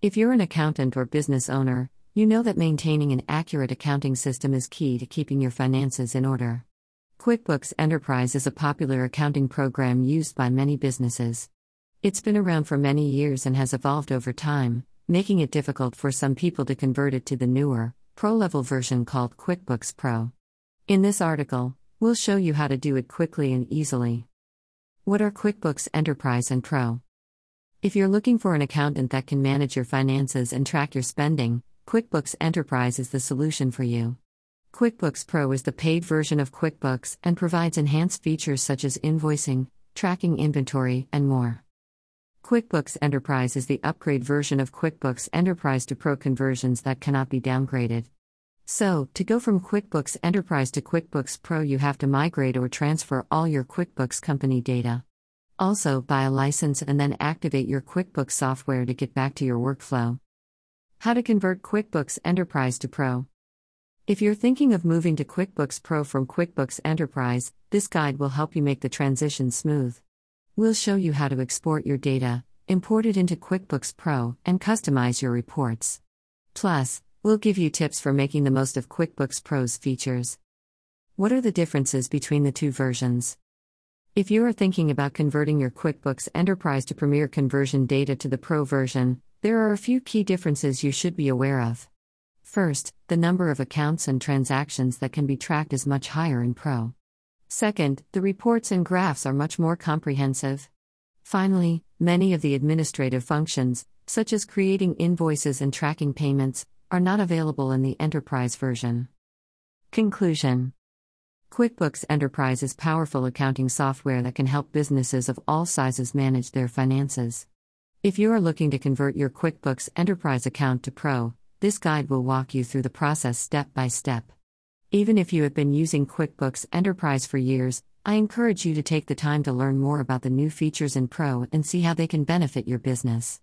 If you're an accountant or business owner, you know that maintaining an accurate accounting system is key to keeping your finances in order. QuickBooks Enterprise is a popular accounting program used by many businesses. It's been around for many years and has evolved over time, making it difficult for some people to convert it to the newer, pro level version called QuickBooks Pro. In this article, we'll show you how to do it quickly and easily. What are QuickBooks Enterprise and Pro? If you're looking for an accountant that can manage your finances and track your spending, QuickBooks Enterprise is the solution for you. QuickBooks Pro is the paid version of QuickBooks and provides enhanced features such as invoicing, tracking inventory, and more. QuickBooks Enterprise is the upgrade version of QuickBooks Enterprise to Pro conversions that cannot be downgraded. So, to go from QuickBooks Enterprise to QuickBooks Pro, you have to migrate or transfer all your QuickBooks company data. Also, buy a license and then activate your QuickBooks software to get back to your workflow. How to convert QuickBooks Enterprise to Pro. If you're thinking of moving to QuickBooks Pro from QuickBooks Enterprise, this guide will help you make the transition smooth. We'll show you how to export your data, import it into QuickBooks Pro, and customize your reports. Plus, we'll give you tips for making the most of QuickBooks Pro's features. What are the differences between the two versions? If you are thinking about converting your QuickBooks Enterprise to Premier conversion data to the Pro version, there are a few key differences you should be aware of. First, the number of accounts and transactions that can be tracked is much higher in Pro. Second, the reports and graphs are much more comprehensive. Finally, many of the administrative functions, such as creating invoices and tracking payments, are not available in the Enterprise version. Conclusion QuickBooks Enterprise is powerful accounting software that can help businesses of all sizes manage their finances. If you are looking to convert your QuickBooks Enterprise account to Pro, this guide will walk you through the process step by step. Even if you have been using QuickBooks Enterprise for years, I encourage you to take the time to learn more about the new features in Pro and see how they can benefit your business.